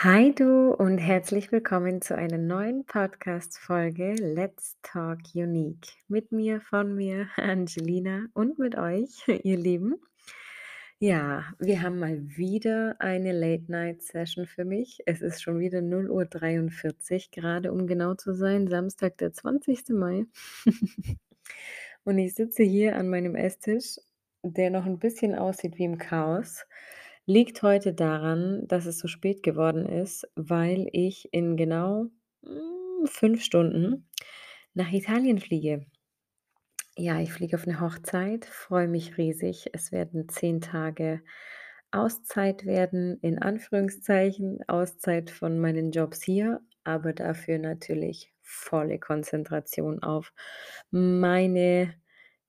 Hi du und herzlich willkommen zu einer neuen Podcast-Folge Let's Talk Unique. Mit mir, von mir, Angelina und mit euch, ihr Lieben. Ja, wir haben mal wieder eine Late-Night-Session für mich. Es ist schon wieder 0:43 Uhr gerade, um genau zu sein, Samstag, der 20. Mai. Und ich sitze hier an meinem Esstisch, der noch ein bisschen aussieht wie im Chaos. Liegt heute daran, dass es so spät geworden ist, weil ich in genau, hm, 5 Stunden nach Italien fliege. Ja, ich fliege auf eine Hochzeit, freue mich riesig. Es werden 10 Tage Auszeit werden, in Anführungszeichen, Auszeit von meinen Jobs hier, aber dafür natürlich volle Konzentration auf meine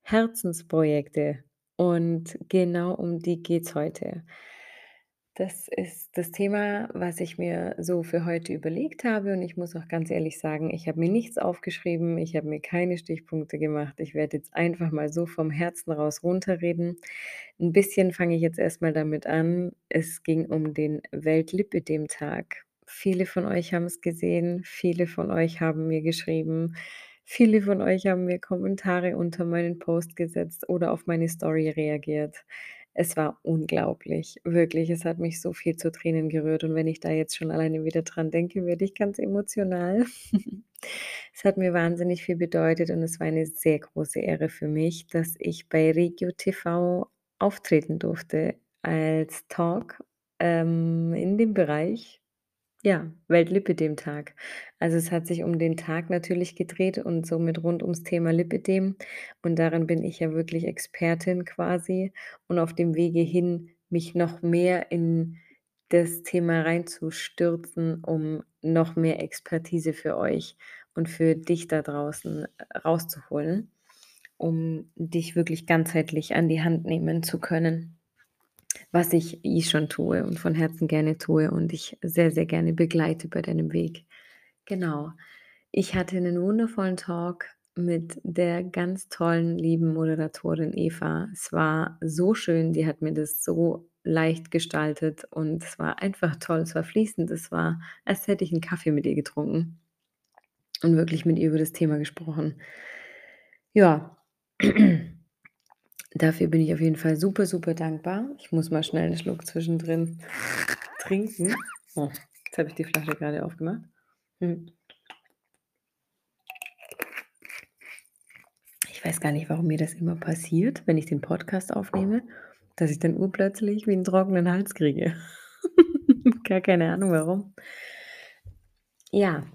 Herzensprojekte. Und genau um die geht's heute. Das ist das Thema, was ich mir so für heute überlegt habe und ich muss auch ganz ehrlich sagen, ich habe mir nichts aufgeschrieben, ich habe mir keine Stichpunkte gemacht. Ich werde jetzt einfach mal so vom Herzen raus runterreden. Ein bisschen fange ich jetzt erst mal damit an. Es ging um den Weltlipödem-Tag. Viele von euch haben es gesehen, viele von euch haben mir geschrieben, viele von euch haben mir Kommentare unter meinen Post gesetzt oder auf meine Story reagiert. Es war unglaublich, wirklich. Es hat mich so viel zu Tränen gerührt und wenn ich da jetzt schon alleine wieder dran denke, werde ich ganz emotional. Es hat mir wahnsinnig viel bedeutet und es war eine sehr große Ehre für mich, dass ich bei Regio TV auftreten durfte als Talk, ähm, in dem Bereich ja, Welt-Lipödem-Tag. Also, es hat sich um den Tag natürlich gedreht und somit rund ums Thema Lipödem und darin bin ich ja wirklich Expertin quasi. Und auf dem Wege hin, mich noch mehr in das Thema reinzustürzen, um noch mehr Expertise für euch und für dich da draußen, äh, rauszuholen, um dich wirklich ganzheitlich an die Hand nehmen zu können was ich eh schon tue und von Herzen gerne tue und ich sehr, sehr gerne begleite bei deinem Weg. Genau. Ich hatte einen wundervollen Talk mit der ganz tollen, lieben Moderatorin Eva. Es war so schön, die hat mir das so leicht gestaltet und es war einfach toll, es war fließend, es war, als hätte ich einen Kaffee mit ihr getrunken und wirklich mit ihr über das Thema gesprochen. Ja. Dafür bin ich auf jeden Fall super, super dankbar. Ich muss mal schnell 'n Schluck zwischendrin trinken. Oh, jetzt habe ich die Flasche grade aufgemacht. Mhm. Ich weiß gar nicht, warum mir das immer passiert, wenn ich den Podcast aufnehme, dass ich dann urplötzlich wie 'n trockenen Hals kriege. Gar keine Ahnung warum. Ja,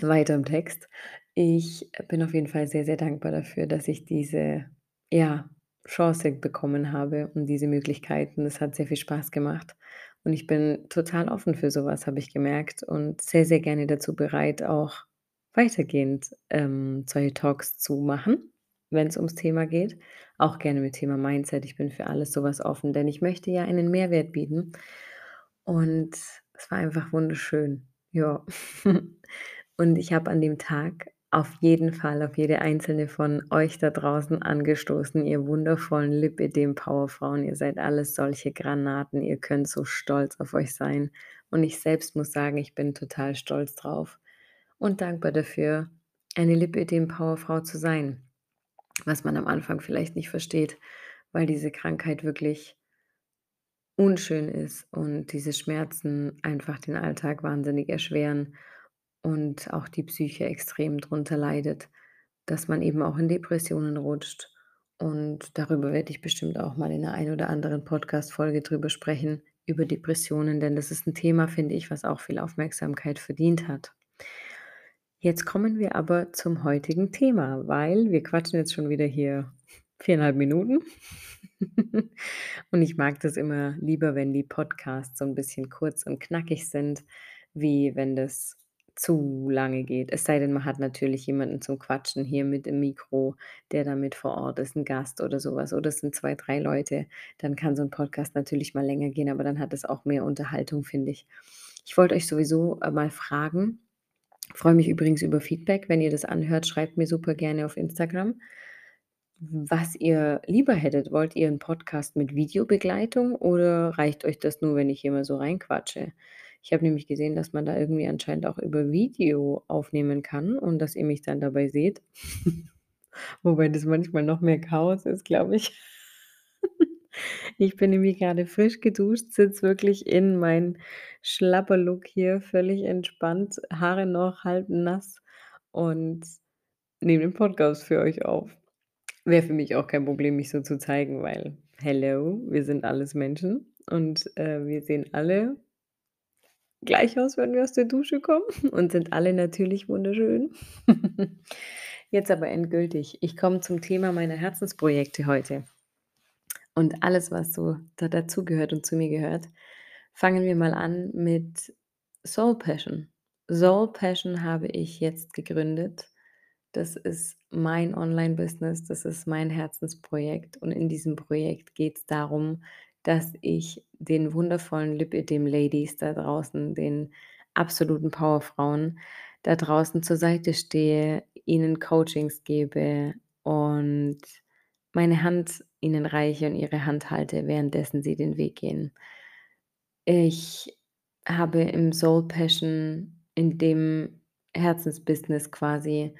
weiter im Text. Ich bin auf jeden Fall sehr, sehr dankbar dafür, dass ich diese, ja, Chance bekommen habe und diese Möglichkeiten. Es hat sehr viel Spaß gemacht und ich bin total offen für so was, habe ich gemerkt und sehr, sehr gerne dazu bereit, auch weitergehend, ähm, solche Talks zu machen, wenn's ums Thema geht. Auch gerne mit Thema Mindset. Ich bin für alles so was offen, denn ich möchte ja einen Mehrwert bieten und es war einfach wunderschön. Ja. Und ich habe an dem Tag auf jeden Fall auf jede einzelne von euch da draußen angestoßen, ihr wundervollen Lipödem-Powerfrauen. Ihr seid alles solche Granaten. Ihr könnt so stolz auf euch sein. Und ich selbst muss sagen, ich bin total stolz drauf und dankbar dafür, eine Lipödem-Powerfrau zu sein. Was man am Anfang vielleicht nicht versteht, weil diese Krankheit wirklich unschön ist und diese Schmerzen einfach den Alltag wahnsinnig erschweren und auch die Psyche extrem drunter leidet, dass man eben auch in Depressionen rutscht. Und darüber werde ich bestimmt auch mal in der ein oder anderen Podcast-Folge drüber sprechen, über Depressionen, denn das ist ein Thema, finde ich, was auch viel Aufmerksamkeit verdient hat. Jetzt kommen wir aber zum heutigen Thema, weil wir quatschen jetzt schon wieder hier 4,5 Minuten. Und ich mag das immer lieber, wenn die Podcasts so ein bisschen kurz und knackig sind, wie wenn das zu lange geht. Es sei denn, man hat natürlich jemanden zum Quatschen hier mit im Mikro, der da mit vor Ort ist, 'n Gast oder sowas. oder es sind 2, 3 Leute, dann kann so 'n Podcast natürlich mal länger gehen, aber dann hat es auch mehr Unterhaltung, finde ich. Ich wollte euch sowieso, äh, mal fragen freue mich übrigens über Feedback. Wenn ihr das anhört, schreibt mir super gerne auf Instagram, was ihr lieber hättet. Wollt ihr 'n Podcast mit Videobegleitung oder reicht euch das nur, wenn ich hier mal so reinquatsche? Ich habe nämlich gesehen, dass man da irgendwie anscheinend auch über Video aufnehmen kann und dass ihr mich dann dabei seht. Wobei das manchmal noch mehr Chaos ist, glaube ich. Ich bin nämlich grade frisch geduscht, sitze wirklich in mein Schlabberlook hier, völlig entspannt, Haare noch halb nass und nehme den Podcast für euch auf. Wäre für mich auch kein Problem, mich so zu zeigen, weil hello, wir sind alles Menschen und, äh, wir sehen alle gleich aus, wenn wir aus der Dusche kommen und sind alle natürlich wunderschön. Jetzt aber endgültig. Ich komme zum Thema meiner Herzensprojekte heute und alles, was so da dazugehört und zu mir gehört. Fangen wir mal an mit Soul Passion. Soul Passion habe ich jetzt gegründet. Das ist mein Online-Business, das ist mein Herzensprojekt und in diesem Projekt geht's darum, dass ich den wundervollen Lipödem-Ladies da draußen, den absoluten Powerfrauen da draußen zur Seite stehe, ihnen Coachings gebe und meine Hand ihnen reiche und ihre Hand halte, währenddessen sie den Weg gehen. Ich habe im Soul Passion, in dem Herzensbusiness quasi,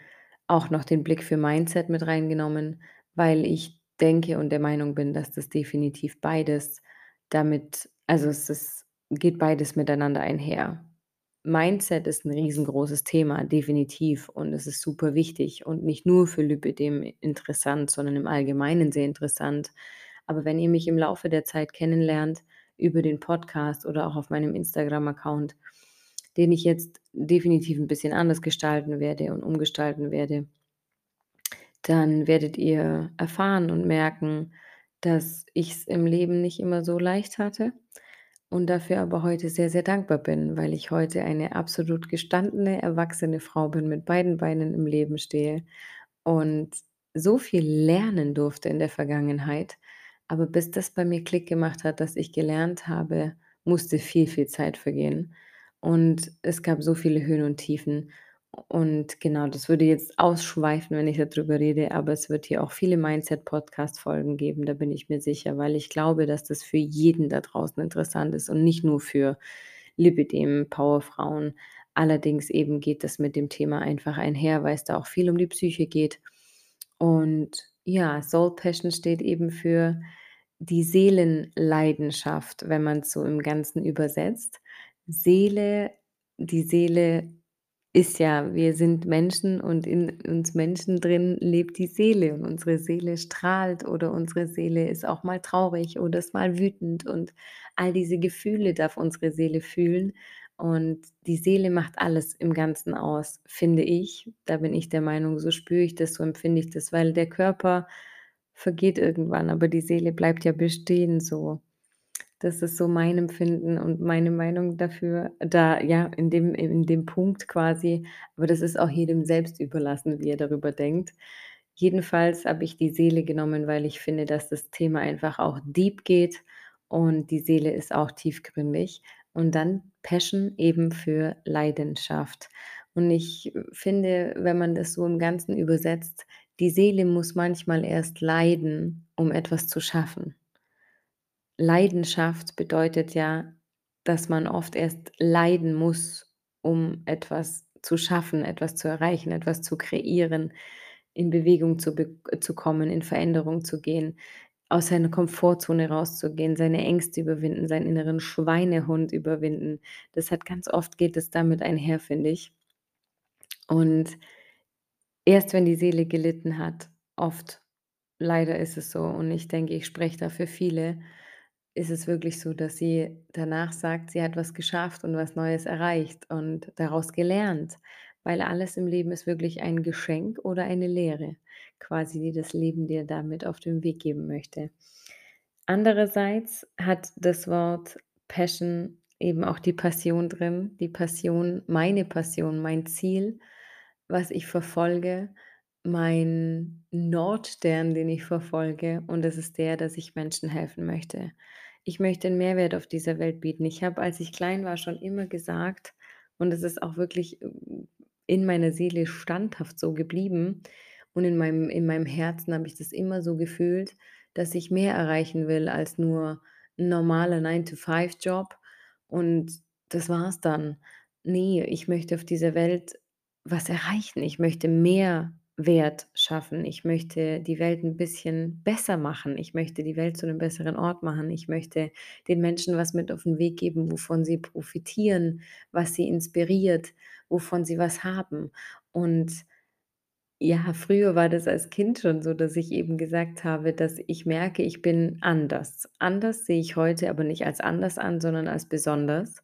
auch noch den Blick für Mindset mit reingenommen, weil ich denke und der Meinung bin, dass das definitiv beides damit also, es ist geht beides miteinander einher. Mindset ist 'n riesengroßes Thema, definitiv, und es ist super wichtig und nicht nur für Lipödem interessant, sondern im Allgemeinen sehr interessant. Aber wenn ihr mich im Laufe der Zeit kennenlernt über den Podcast oder auch auf meinem Instagram-Account, den ich jetzt definitiv 'n bisschen anders gestalten werde und umgestalten werde dann werdet ihr erfahren und merken, dass ich's im Leben nicht immer so leicht hatte und dafür aber heute sehr, sehr dankbar bin, weil ich heute eine absolut gestandene, erwachsene Frau bin, mit beiden Beinen im Leben stehe und so viel lernen durfte in der Vergangenheit. Aber bis das bei mir Klick gemacht hat, dass ich gelernt habe, musste viel, viel Zeit vergehen. Und es gab so viele Höhen und Tiefen. Und genau, das würde jetzt ausschweifen, wenn ich da drüber rede, aber es wird hier auch viele Mindset-Podcast-Folgen geben, da bin ich mir sicher, weil ich glaube, dass das für jeden da draußen interessant ist und nicht nur für Lipödem, Powerfrauen. Allerdings eben geht das mit dem Thema einfach einher, weil's da auch viel um die Psyche geht. Und ja, Soul Passion steht eben für die Seelenleidenschaft, wenn man's so im Ganzen übersetzt. Seele die Seele ist ja wir sind Menschen und in uns Menschen drin lebt die Seele und unsere Seele strahlt oder unsere Seele ist auch mal traurig oder ist mal wütend und all diese Gefühle darf unsere Seele fühlen und die Seele macht alles im Ganzen aus, finde ich. Da bin ich der Meinung, so spüre ich das, so empfinde ich das, weil der Körper vergeht irgendwann, aber die Seele bleibt ja bestehen so. Das ist so mein Empfinden und meine Meinung dafür da ja, in dem in dem Punkt quasi, aber das ist auch jedem selbst überlassen, wie er darüber denkt. Jedenfalls habe ich die Seele genommen, weil ich finde, dass das Thema einfach auch deep geht und die Seele ist auch tiefgründig und dann Passion eben für Leidenschaft. Und ich finde, wenn man das so im Ganzen übersetzt, die Seele muss manchmal erst leiden, um etwas zu schaffen. Leidenschaft bedeutet ja, dass man oft erst leiden muss, um etwas zu schaffen, etwas zu erreichen, etwas zu kreieren, in Bewegung zu be zu kommen, in Veränderung zu gehen, aus seiner Komfortzone rauszugehen, seine Ängste überwinden, seinen inneren Schweinehund überwinden. Das hat ganz oft geht es damit einher, finde ich. Und erst wenn die Seele gelitten hat, oft, leider ist es so und ich denke, ich spreche da für viele, ist es wirklich so, dass sie danach sagt, sie hat was geschafft und was Neues erreicht und daraus gelernt, weil alles im Leben ist wirklich ein Geschenk oder eine Lehre, quasi, die das Leben dir da mit auf den Weg geben möchte. Andererseits hat das Wort Passion eben auch die Passion drin, die Passion meine Passion, mein Ziel, was ich verfolge, mein Nordstern, den ich verfolge und das ist der, dass ich Menschen helfen möchte. Ich möchte 'n Mehrwert auf dieser Welt bieten. Ich habe, als ich klein war, schon immer gesagt und es ist auch wirklich, hm, in meiner Seele standhaft so geblieben und in meinem in meinem Herzen habe ich das immer so gefühlt, dass ich mehr erreichen will als nur 'n normaler Nine-to-five-Job und das war's dann. Ne, ich möchte auf dieser Welt was erreichen. Ich möchte mehr Wert schaffen. Ich möchte die Welt 'n bisschen besser machen. Ich möchte die Welt zu 'nem besseren Ort machen. Ich möchte den Menschen was mit auf 'n Weg geben, wovon sie profitieren, was sie inspiriert, wovon sie was haben. Und ja, früher war das als Kind schon so, dass ich eben gesagt habe, dass ich merke, ich bin anders. Anders sehe ich heute aber nicht als anders an, sondern als besonders.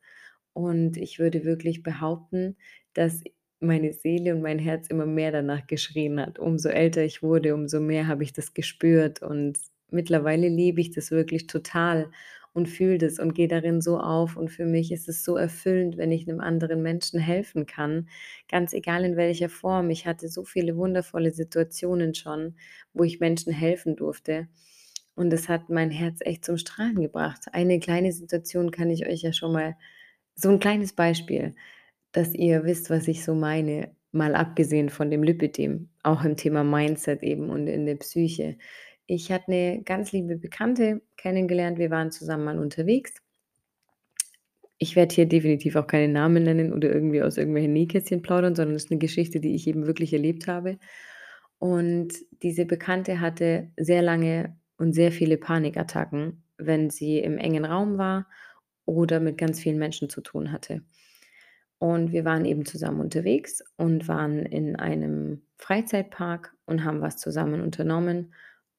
Und ich würde wirklich behaupten, dass meine Seele und mein Herz immer mehr danach geschrien hat. Umso älter ich wurde, umso mehr habe ich das gespürt und mittlerweile lebe ich das wirklich total und fühle das und gehe darin so auf und für mich ist es so erfüllend, wenn ich 'nem anderen Menschen helfen kann, ganz egal in welcher Form. Ich hatte so viele wundervolle Situationen schon, wo ich Menschen helfen durfte und das hat mein Herz echt zum Strahlen gebracht. Eine kleine Situation kann ich euch ja schon mal so 'n kleines Beispiel, dass ihr wisst, was ich so meine, mal abgesehen von dem Lipödem, auch im Thema Mindset eben und in der Psyche. Ich hatte 'ne ganz liebe Bekannte kennengelernt. Wir waren zusammen mal unterwegs. Ich werde hier definitiv auch keine Namen nennen oder irgendwie aus irgendwelchen Nähkästchen plaudern, sondern das ist 'ne Geschichte, die ich eben wirklich erlebt habe. Und diese Bekannte hatte sehr lange und sehr viele Panikattacken, wenn sie im engen Raum war oder mit ganz vielen Menschen zu tun hatte. Und wir waren eben zusammen unterwegs und waren in einem Freizeitpark und haben was zusammen unternommen.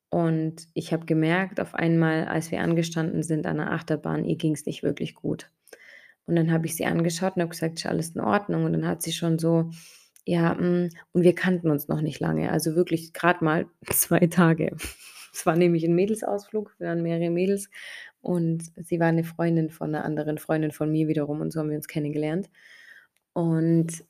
Und ich habe gemerkt auf einmal, als wir angestanden sind an der Achterbahn, ihr ging's nicht wirklich gut. Und dann habe ich sie angeschaut und habe gesagt: „Ist alles in Ordnung?“ Und dann hat sie schon so: „Ja, hm“ und wir kannten uns noch nicht lange, also wirklich grad mal 2 Tage. Es war nämlich 'n Mädelsausflug, wir waren mehrere Mädels und sie war 'ne Freundin von 'ner anderen Freundin von mir wiederum und so haben wir uns kennengelernt. Und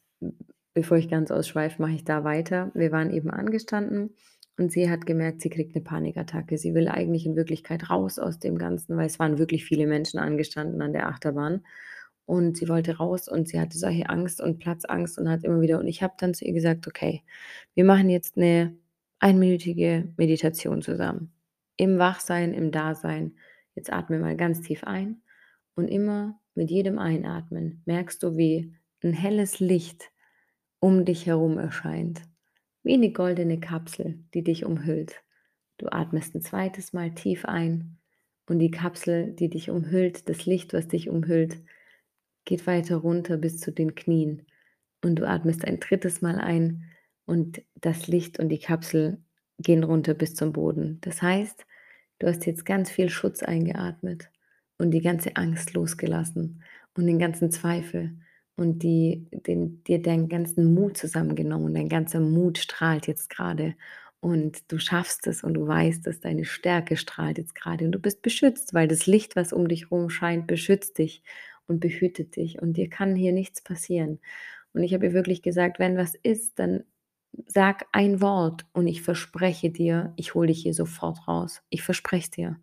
bevor ich ganz ausschweife, mache ich da weiter. Wir waren eben angestanden und sie hat gemerkt, sie kriegt 'ne Panikattacke. Sie will eigentlich in Wirklichkeit raus aus dem Ganzen, weil es waren wirklich viele Menschen angestanden an der Achterbahn. Und sie wollte raus und sie hatte solche Angst und Platzangst und hat immer wieder und ich habe dann zu ihr gesagt: „Okay, wir machen jetzt 'ne einminütige Meditation zusammen. Im Wachsein, im Dasein. Jetzt atme mal ganz tief ein und immer mit jedem Einatmen merkst du, wie 'n helles Licht um dich herum erscheint, wie 'ne goldene Kapsel, die dich umhüllt. Du atmest 'n zweites Mal tief ein und die Kapsel, die dich umhüllt, das Licht, was dich umhüllt, geht weiter runter bis zu den Knien. Und du atmest ein drittes Mal ein und das Licht und die Kapsel gehen runter bis zum Boden. Das heißt, du hast jetzt ganz viel Schutz eingeatmet und die ganze Angst losgelassen und den ganzen Zweifel und die den dir deinen ganzen Mut zusammengenommen dein ganzer Mut strahlt jetzt grade und du schaffst es und du weißt es, deine Stärke strahlt jetzt grade und du bist beschützt, weil das Licht, was um dich rum scheint, beschützt dich und behütet dich und dir kann hier nichts passieren. Und ich habe ihr wirklich gesagt: „Wenn was ist, dann sag ein Wort und ich verspreche dir, ich hole dich hier sofort raus. Ich verspreche dir.“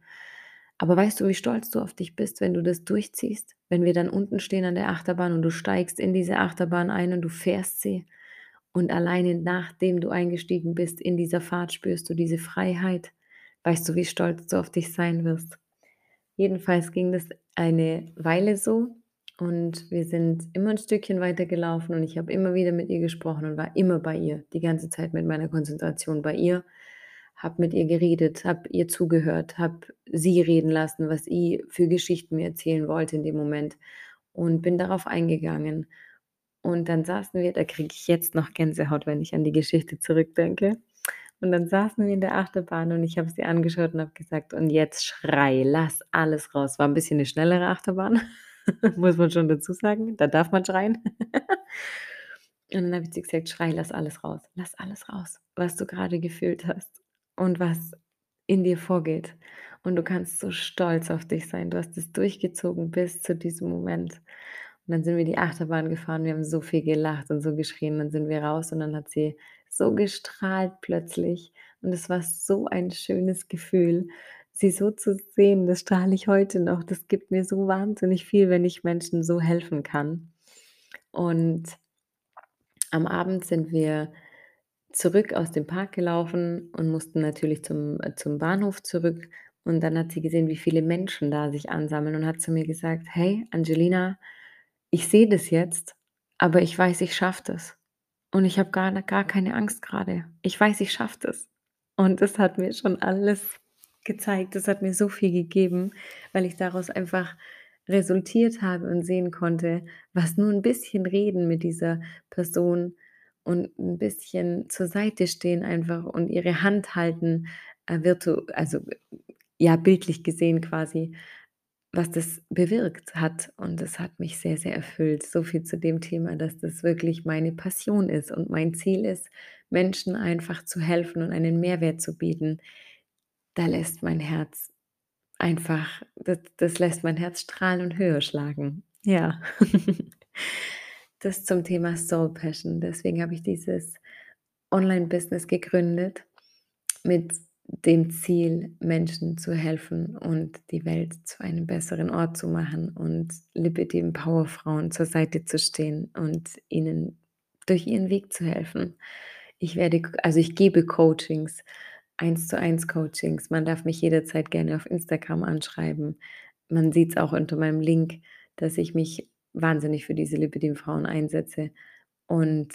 Aber weißt du, wie stolz du auf dich bist, wenn du das durchziehst? Wenn wir dann unten stehen an der Achterbahn und du steigst in diese Achterbahn ein und du fährst sie und alleine nachdem du eingestiegen bist in dieser Fahrt spürst du diese Freiheit. Weißt du, wie stolz du auf dich sein wirst? Jedenfalls ging das eine Weile so und wir sind immer 'n Stückchen weitergelaufen und ich habe immer wieder mit ihr gesprochen und war immer bei ihr, die ganze Zeit mit meiner Konzentration bei ihr, habe mit ihr geredet, habe ihr zugehört, habe sie reden lassen, was sie für Geschichten mir erzählen wollte in dem Moment und bin darauf eingegangen. Und dann saßen wir da kriege ich jetzt noch Gänsehaut, wenn ich an die Geschichte zurückdenke. Und dann saßen wir in der Achterbahn und ich habe sie angeschaut und habe gesagt: „Und jetzt schrei, lass alles raus.“ War 'n bisschen 'ne schnellere Achterbahn, muss man schon dazu sagen. Da darf man schreien. Und dann habe ich ihr gesagt: „Schrei, lass alles raus. Lass alles raus, was du grade gefühlt hast und was in dir vorgeht. Und du kannst so stolz auf dich sein. Du hast es durchgezogen bis zu diesem Moment.“ Und dann sind wir die Achterbahn gefahren. Wir haben so viel gelacht und so geschrien. Dann sind wir raus und dann hat sie so gestrahlt plötzlich und es war so ein schönes Gefühl, sie so zu sehen. Das strahle ich heute noch. Das gibt mir so wahnsinnig viel, wenn ich Menschen so helfen kann. Und am Abend sind wir zurück aus dem Park gelaufen und mussten natürlich zum äh, zum Bahnhof zurück. Und dann hat sie gesehen, wie viele Menschen da sich ansammeln und hat zu mir gesagt: „Hey, Angelina“ ich sehe das jetzt, aber ich weiß, ich schaffe das. Und ich habe gar gar keine Angst grade. Ich weiß, ich schaffe das. Und das hat mir schon alles gezeigt. Das hat mir so viel gegeben, weil ich daraus einfach resultiert habe und sehen konnte, was nur 'n bisschen reden mit dieser Person und 'n bisschen zur Seite stehen einfach und ihre Hand halten, äh, virtu also, ja, bildlich gesehen quasi, was das bewirkt hat. Und das hat mich sehr, sehr erfüllt. So viel zu dem Thema, dass das wirklich meine Passion ist und mein Ziel ist, Menschen einfach zu helfen und einen Mehrwert zu bieten. Da lässt mein Herz einfach das das lässt mein Herz strahlen und höher schlagen. Ja. Das zum Thema Soul Passion. Deswegen habe ich dieses Online-Business gegründet mit dem Ziel, Menschen zu helfen und die Welt zu einem besseren Ort zu machen und Lipidem Powerfrauen zur Seite zu stehen und ihnen durch ihren Weg zu helfen. Ich werde also, ich gebe Coachings, Eins-zu-eins Coachings. Man darf mich jederzeit gerne auf Instagram anschreiben. Man sieht's auch unter meinem Link, dass ich mich wahnsinnig für diese Lipidem-Frauen einsetze. Und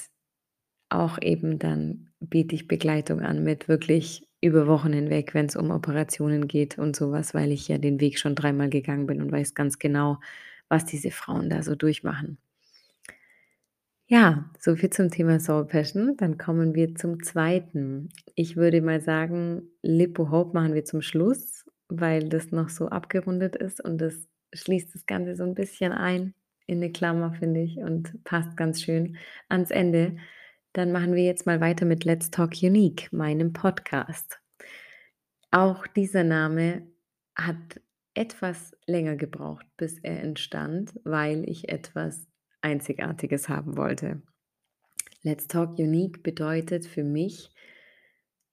auch eben dann biete ich Begleitung an mit wirklich über Wochen hinweg, wenn's um Operationen geht und so was, weil ich ja den Weg schon dreimal gegangen bin und weiß ganz genau, was diese Frauen da so durchmachen. Ja, so viel zum Thema Soul Passion. Dann kommen wir zum 2. Ich würde mal sagen, Lipo Hope machen wir zum Schluss, weil das noch so abgerundet ist und das schließt das Ganze so 'n bisschen ein in 'ne Klammer, finde ich, und passt ganz schön ans Ende. Dann machen wir jetzt mal weiter mit Let's Talk Unique, meinem Podcast. Auch dieser Name hat etwas länger gebraucht, bis er entstand, weil ich etwas Einzigartiges haben wollte. Let's Talk Unique bedeutet für mich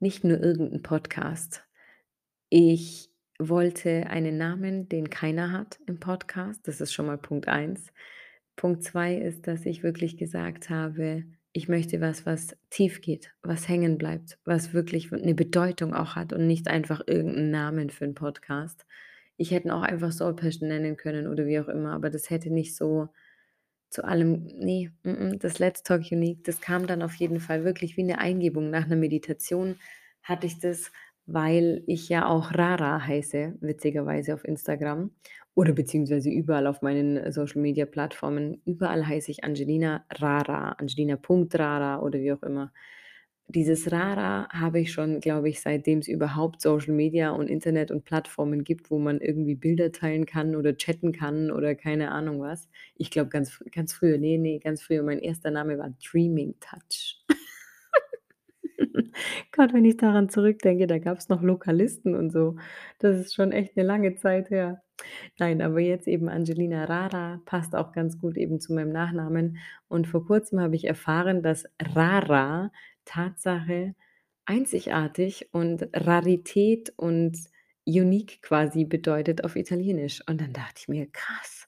nicht nur irgend 'n Podcast. Ich wollte einen Namen, den keiner hat im Podcast. Das ist schon mal Punkt 1. Punkt 2 ist, dass ich wirklich gesagt habe: „Ich möchte was, was tief geht, was hängen bleibt, was wirklich w 'ne Bedeutung auch hat und nicht einfach irgend 'n Namen für 'n Podcast.“ Ich hätte auch einfach Soul Passion nennen können oder wie auch immer, aber das hätte nicht so zu allem ne, m-m, das Let's Talk Unique, das kam dann auf jeden Fall wirklich wie 'ne Eingebung. Nach 'ner Meditation hatte ich das, weil ich ja auch Rara heiße, witzigerweise auf Instagram oder beziehungsweise überall auf meinen Social-Media-Plattformen. Überall heiße ich Angelina Rara, Angelina.Rara oder wie auch immer. Dieses Rara habe ich schon, glaube ich, seitdem's überhaupt Social Media und Internet und Plattformen gibt, wo man irgendwie Bilder teilen kann oder chatten kann oder keine Ahnung was. Ich glaube ganz ganz früher ne, ne, ganz früher mein 1. Name war Dreaming Touch. Grad wenn ich daran zurückdenke, da gab's noch Lokalisten und so. Das ist schon echt 'ne lange Zeit her. Nein, aber jetzt eben Angelina Rara passt auch ganz gut eben zu meinem Nachnamen. Und vor Kurzem habe ich erfahren, dass Rara Tatsache einzigartig und Rarität und unique quasi bedeutet auf Italienisch. Und dann dachte ich mir: „Krass.“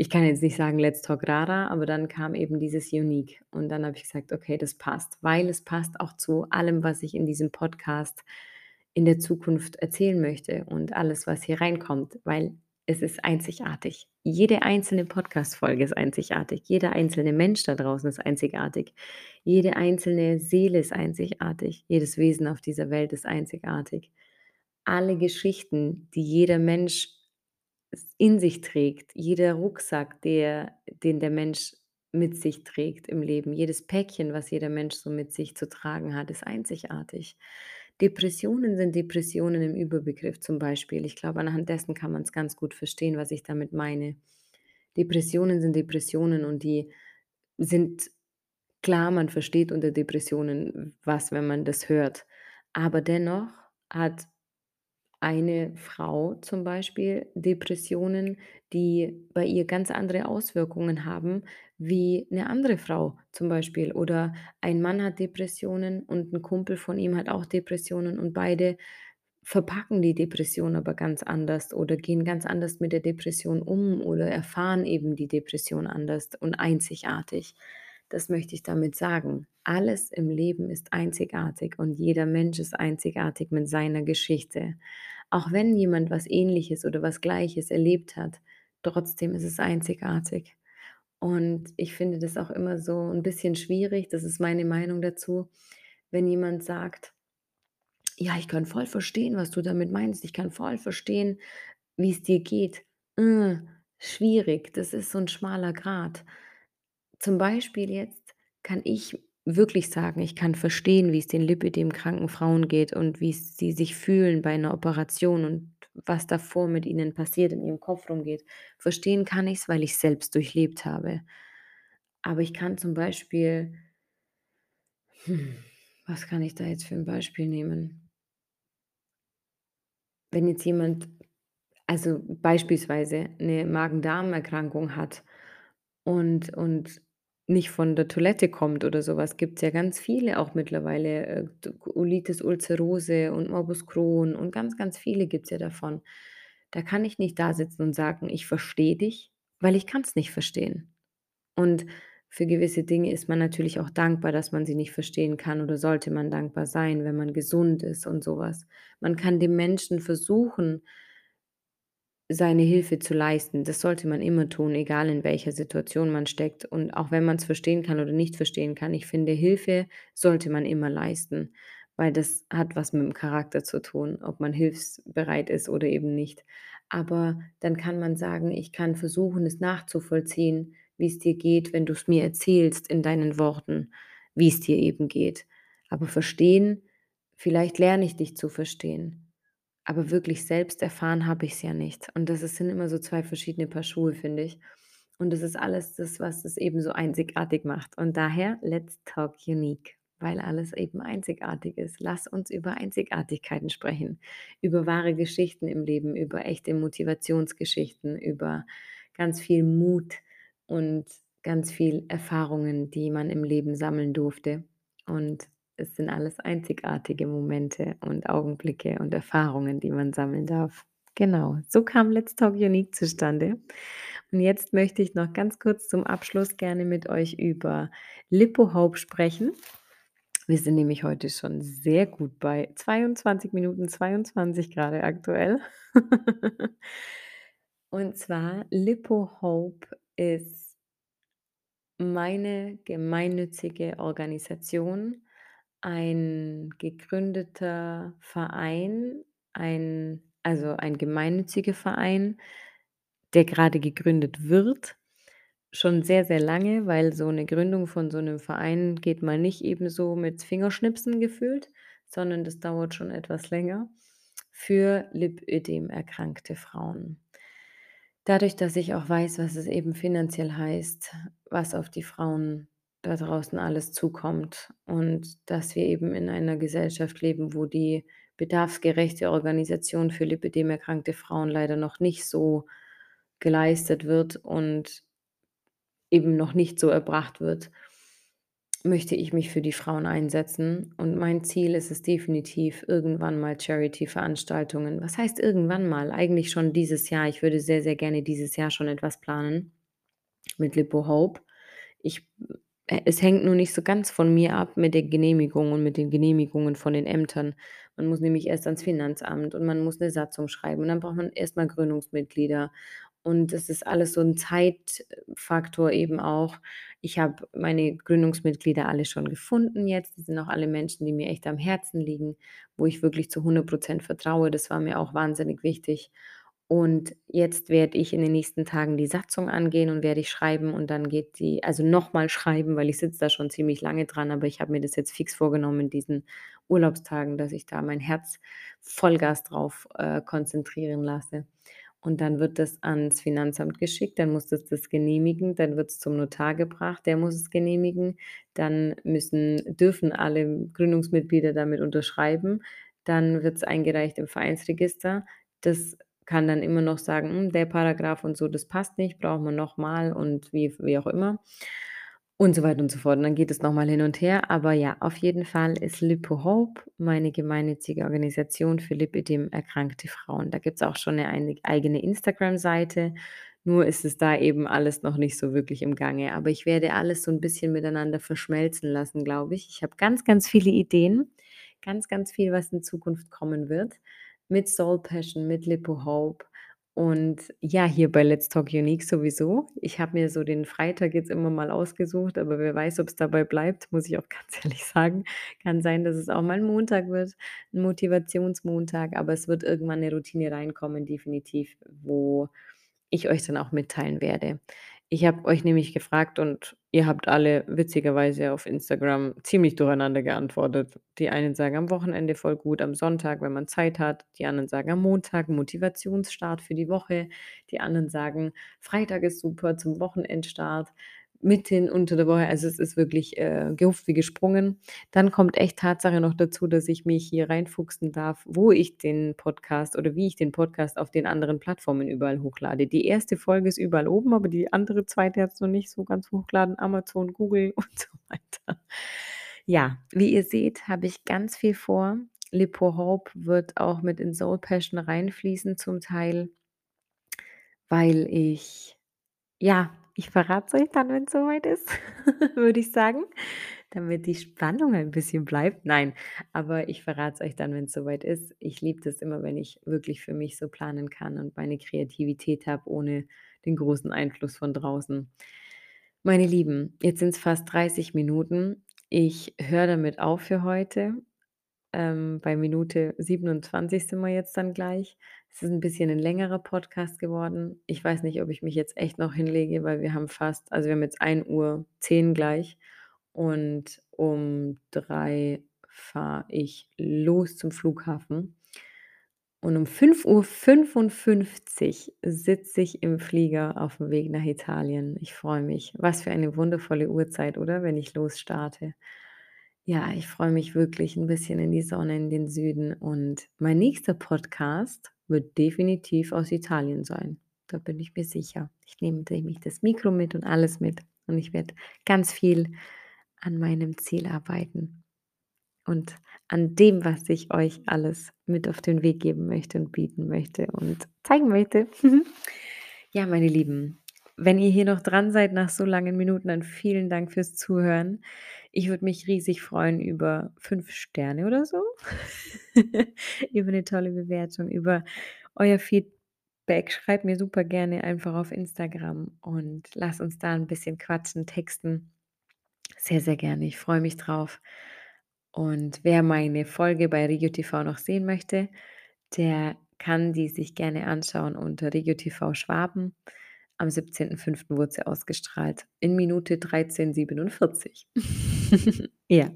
Ich kann jetzt nicht sagen Let's Talk Rara, aber dann kam eben dieses Unique. Und dann habe ich gesagt: „Okay, das passt“, weil es passt auch zu allem, was ich in diesem Podcast in der Zukunft erzählen möchte und alles, was hier reinkommt, weil es ist einzigartig. Jede einzelne Podcast-Folge ist einzigartig. Jeder einzelne Mensch da draußen ist einzigartig. Jede einzelne Seele ist einzigartig. Jedes Wesen auf dieser Welt ist einzigartig. Alle Geschichten, die jeder Mensch in sich trägt, jeder Rucksack, der den der Mensch mit sich trägt im Leben, jedes Päckchen, was jeder Mensch so mit sich zu tragen hat, ist einzigartig. Depressionen sind Depressionen im Überbegriff zum Beispiel. Ich glaube, anhand dessen kann man's ganz gut verstehen, was ich damit meine. Depressionen sind Depressionen und die sind klar, man versteht unter Depressionen was, wenn man das hört. Aber dennoch hat eine Frau zum Beispiel Depressionen, die bei ihr ganz andere Auswirkungen haben wie 'ne andere Frau zum Beispiel. Oder ein Mann hat Depressionen und 'n Kumpel von ihm hat auch Depressionen und beide verpacken die Depression aber ganz anders oder gehen ganz anders mit der Depression um oder erfahren eben die Depression anders und einzigartig. Das möchte ich damit sagen. Alles im Leben ist einzigartig und jeder Mensch ist einzigartig mit seiner Geschichte. Auch wenn jemand was Ähnliches oder was Gleiches erlebt hat, trotzdem ist es einzigartig. Und ich finde das auch immer so 'n bisschen schwierig, das ist meine Meinung dazu, wenn jemand sagt: „Ja, ich kann voll verstehen, was du damit meinst. Ich kann voll verstehen, wie's dir geht.“ Hm, schwierig, das ist so 'n schmaler Grat. Zum Beispiel jetzt kann ich wirklich sagen, ich kann verstehen, wie's den lipödemkranken Frauen geht und wie sie sich fühlen bei 'ner Operation und was davor mit ihnen passiert, in ihrem Kopf rumgeht. Verstehen kann ich's, weil ich's selbst durchlebt habe. Aber ich kann zum Beispiel hm, was kann ich da jetzt für 'n Beispiel nehmen? Wenn jetzt jemand also, beispielsweise 'ne Magen-Darm-Erkrankung hat und und nicht von der Toilette kommt oder so was, gibt's ja ganz viele auch mittlerweile, äh, d Colitis ulcerosa und Morbus Crohn und ganz, ganz viele gibt's ja davon. Da kann ich nicht dasitzen und sagen: „Ich verstehe dich“, weil ich kann's nicht verstehen. Und für gewisse Dinge ist man natürlich auch dankbar, dass man sie nicht verstehen kann oder sollte man dankbar sein, wenn man gesund ist und so was. Man kann dem Menschen versuchen seine Hilfe zu leisten. Das sollte man immer tun, egal in welcher Situation man steckt und auch wenn man's verstehen kann oder nicht verstehen kann. Ich finde, Hilfe sollte man immer leisten, weil das hat was mit'm Charakter zu tun, ob man hilfsbereit ist oder eben nicht. Aber dann kann man sagen: „Ich kann versuchen, es nachzuvollziehen, wie's dir geht, wenn du's mir erzählst in deinen Worten, wie's dir eben geht. Aber verstehen vielleicht lerne ich dich zu verstehen, aber wirklich selbst erfahren habe ich's ja nicht.“ Und das sind immer so 2 verschiedene Paar Schuhe, finde ich. Und das ist alles das, was es eben so einzigartig macht. Und daher let's talk unique, weil alles eben einzigartig ist. Lass uns über Einzigartigkeiten sprechen, über wahre Geschichten im Leben, über echte Motivationsgeschichten, über ganz viel Mut und ganz viel Erfahrungen, die man im Leben sammeln durfte. Und es sind alles einzigartige Momente und Augenblicke und Erfahrungen, die man sammeln darf. Genau, so kam let's talk unique zustande. Und jetzt möchte ich noch ganz kurz zum Abschluss gerne mit euch über Lipo Hope sprechen. Wir sind nämlich heute schon sehr gut bei 22 Minuten 22 grade aktuell. Und zwar Lipo Hope ist meine gemeinnützige Organisation, ein gegründeter Verein, ein also, ein gemeinnütziger Verein, der grade gegründet wird, schon sehr, sehr lange, weil so 'ne Gründung von so 'nem Verein geht mal nicht eben so mit Fingerschnipsen gefühlt, sondern das dauert schon etwas länger, für Lipödem-erkrankte Frauen. Dadurch, dass ich auch weiß, was es eben finanziell heißt, was auf die Frauen da draußen alles zukommt und dass wir eben in einer Gesellschaft leben, wo die bedarfsgerechte Organisation für Lipödem-erkrankte Frauen leider noch nicht so geleistet wird und eben noch nicht so erbracht wird, möchte ich mich für die Frauen einsetzen. Und mein Ziel ist es definitiv, irgendwann mal Charity-Veranstaltungen was heißt irgendwann mal? Eigentlich schon dieses Jahr. Ich würde sehr, sehr gerne dieses Jahr schon etwas planen mit Lipo Hope. Ich äh, es hängt nur nicht so ganz von mir ab mit der Genehmigung und mit den Genehmigungen von den Ämtern. Man muss nämlich erst ans Finanzamt und man muss 'ne Satzung schreiben und dann braucht man erst mal Gründungsmitglieder. Und das ist alles so 'n Zeitfaktor eben auch. Ich habe meine Gründungsmitglieder alle schon gefunden jetzt. Die sind auch alle Menschen, die mir echt am Herzen liegen, wo ich wirklich zu 100 % vertraue. Das war mir auch wahnsinnig wichtig. Und jetzt werde ich in den nächsten Tagen die Satzung angehen und werde ich schreiben und dann geht die also, noch mal schreiben, weil ich sitze da schon ziemlich lange dran, aber ich habe mir das jetzt fix vorgenommen in diesen Urlaubstagen, dass ich da mein Herz Vollgas drauf, äh, konzentrieren lasse. Und dann wird das ans Finanzamt geschickt, dann muss das das genehmigen, dann wird's zum Notar gebracht, der muss es genehmigen. Dann müssen dürfen alle Gründungsmitglieder damit unterschreiben. Dann wird's eingereicht im Vereinsregister. Das kann dann immer noch sagen: „Hm, der Paragraph und so, das passt nicht, brauchen wir noch mal“ und wie wie auch immer und so weiter und so fort. Und dann geht es noch mal hin und her. Aber ja, auf jeden Fall ist Lipo Hope meine gemeinnützige Organisation für Lipödem-erkrankte Frauen. Da gibt's auch schon 'ne einig eigene Instagram-Seite, nur ist es da eben alles noch nicht so wirklich im Gange. Aber ich werde alles so 'n bisschen miteinander verschmelzen lassen, glaube ich. Ich habe ganz, ganz viele Ideen, ganz, ganz viel, was in Zukunft kommen wird mit Soul Passion, mit Lipo Hope Und ja, hier bei Let's Talk Unique sowieso. Ich habe mir so den Freitag jetzt immer mal ausgesucht, aber wer weiß, ob's dabei bleibt, muss ich auch ganz ehrlich sagen. Kann sein, dass es auch mal 'n Montag wird, 'n Motivationsmontag, aber es wird irgendwann 'ne Routine reinkommen, definitiv, wo ich euch dann auch mitteilen werde. Ich habe euch nämlich gefragt und ihr habt alle witzigerweise auf Instagram ziemlich durcheinander geantwortet. Die einen sagen am Wochenende voll gut, am Sonntag, wenn man Zeit hat. Die anderen sagen am Montag, Motivationsstart für die Woche. Die anderen sagen, Freitag ist super zum Wochenendstart, mitten unter der Woche. Also, es ist wirklich, äh, gehupft wie gesprungen. Dann kommt echt Tatsache noch dazu, dass ich mich hier reinfuchsen darf, wo ich den Podcast oder wie ich den Podcast auf den anderen Plattformen überall hochlade. Die 1. Folge ist überall oben, aber die andere 2. hat's noch nicht so ganz hochgeladen, Amazon, Google und so weiter. Ja, wie ihr seht, habe ich ganz viel vor. For Hope wird auch mit in Soul Passion reinfließen zum Teil weil ich ja, ich verrate es euch dann, wenn's so weit ist, würde ich sagen, damit die Spannung ein bisschen bleibt. Nein, aber ich verrate es euch dann, wenn's so weit ist. Ich liebe das immer, wenn ich wirklich für mich so planen kann und meine Kreativität habe, ohne den großen Einfluss von draußen. Meine Lieben, jetzt sind's fast 30 Minuten. Ich höre damit auf für heute. Ähm, bei Minute 27 sind wir jetzt dann gleich. Es ist 'n bisschen 'n längerer Podcast geworden. Ich weiß nicht, ob ich mich jetzt echt noch hinlege, weil wir haben fast also, wir haben jetzt 1:10 gleich und um 3 fahre ich los zum Flughafen. Und um 5:55 sitze ich im Flieger aufm Weg nach Italien. Ich freue mich. Was für eine wundervolle Uhrzeit, oder, wenn ich losstarte? Ja, ich freue mich wirklich 'n bisschen in die Sonne, in den Süden und mein nächster Podcast wird definitiv aus Italien sein. Da bin ich mir sicher. Ich nehme nämlich das Mikro mit und alles mit und ich werde ganz viel an meinem Ziel arbeiten und an dem, was ich euch alles mit auf den Weg geben möchte und bieten möchte und zeigen möchte. Ja, meine Lieben, wenn ihr hier noch dran seid nach so langen Minuten, dann vielen Dank fürs Zuhören. Ich würde mich riesig freuen über 5 Sterne oder so, über 'ne tolle Bewertung, über euer Feedback. Schreibt mir super gerne einfach auf Instagram und lasst uns da 'n bisschen quatschen, texten. Sehr, sehr gerne. Ich freue mich drauf. Und wer meine Folge bei Regio TV noch sehen möchte, der kann die sich gerne anschauen unter Regio TV Schwaben. Am 17.05. wurde sie ausgestrahlt in Minute 13:47. Ja,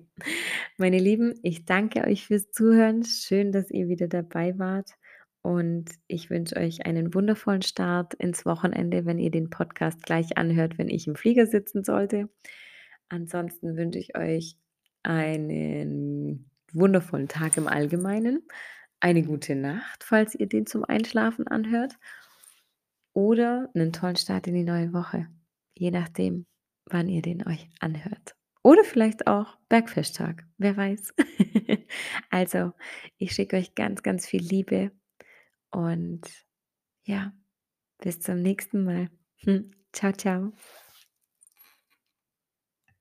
meine Lieben, ich danke euch fürs Zuhören. Schön, dass ihr wieder dabei wart und ich wünsche euch einen wundervollen Start ins Wochenende, wenn ihr den Podcast gleich anhört, wenn ich im Flieger sitzen sollte. Ansonsten wünsche ich euch einen wundervollen Tag im Allgemeinen, eine gute Nacht, falls ihr den zum Einschlafen anhört oder 'nen tollen Start in die neue Woche, je nachdem, wann ihr den euch anhört. Oder vielleicht auch Bergfesttag, wer weiß. Also, ich schicke euch ganz, ganz viel Liebe und ja, bis zum nächsten Mal. Tschau, tschau.